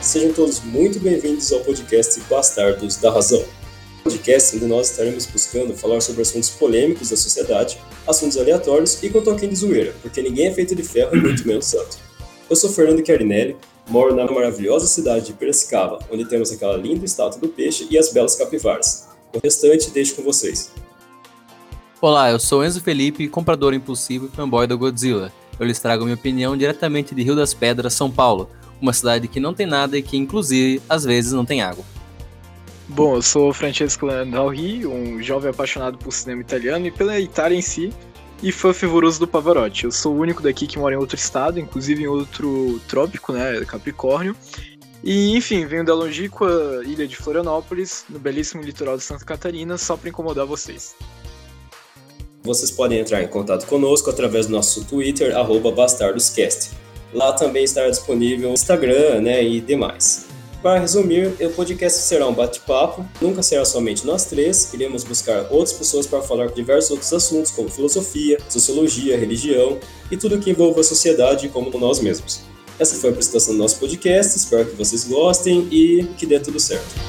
Sejam todos muito bem-vindos ao podcast Bastardos da Razão. No podcast onde nós estaremos buscando falar sobre assuntos polêmicos da sociedade, assuntos aleatórios e com toquinho de zoeira, porque ninguém é feito de ferro e muito menos santo. Eu sou Fernando Chiarinelli, moro na maravilhosa cidade de Piracicaba, onde temos aquela linda estátua do peixe e as belas capivaras. O restante deixo com vocês. Olá, eu sou Enzo Felipe, comprador impulsivo e fanboy do Godzilla. Eu lhes trago minha opinião diretamente de Rio das Pedras, São Paulo, uma cidade que não tem nada e que, inclusive, às vezes não tem água. Bom, eu sou Francesco Landalri, um jovem apaixonado por cinema italiano e pela Itália em si, e fã fervoroso do Pavarotti. Eu sou o único daqui que mora em outro estado, inclusive em outro trópico, né, Capricórnio. E, enfim, venho da longínqua ilha de Florianópolis, no belíssimo litoral de Santa Catarina, só para incomodar vocês. Vocês podem entrar em contato conosco através do nosso Twitter, bastardoscast. Lá também estará disponível Instagram né, e demais. Para resumir, o podcast será um bate-papo, nunca será somente nós três, iremos buscar outras pessoas para falar diversos outros assuntos, como filosofia, sociologia, religião e tudo que envolva a sociedade como nós mesmos. Essa foi a apresentação do nosso podcast, espero que vocês gostem e que dê tudo certo.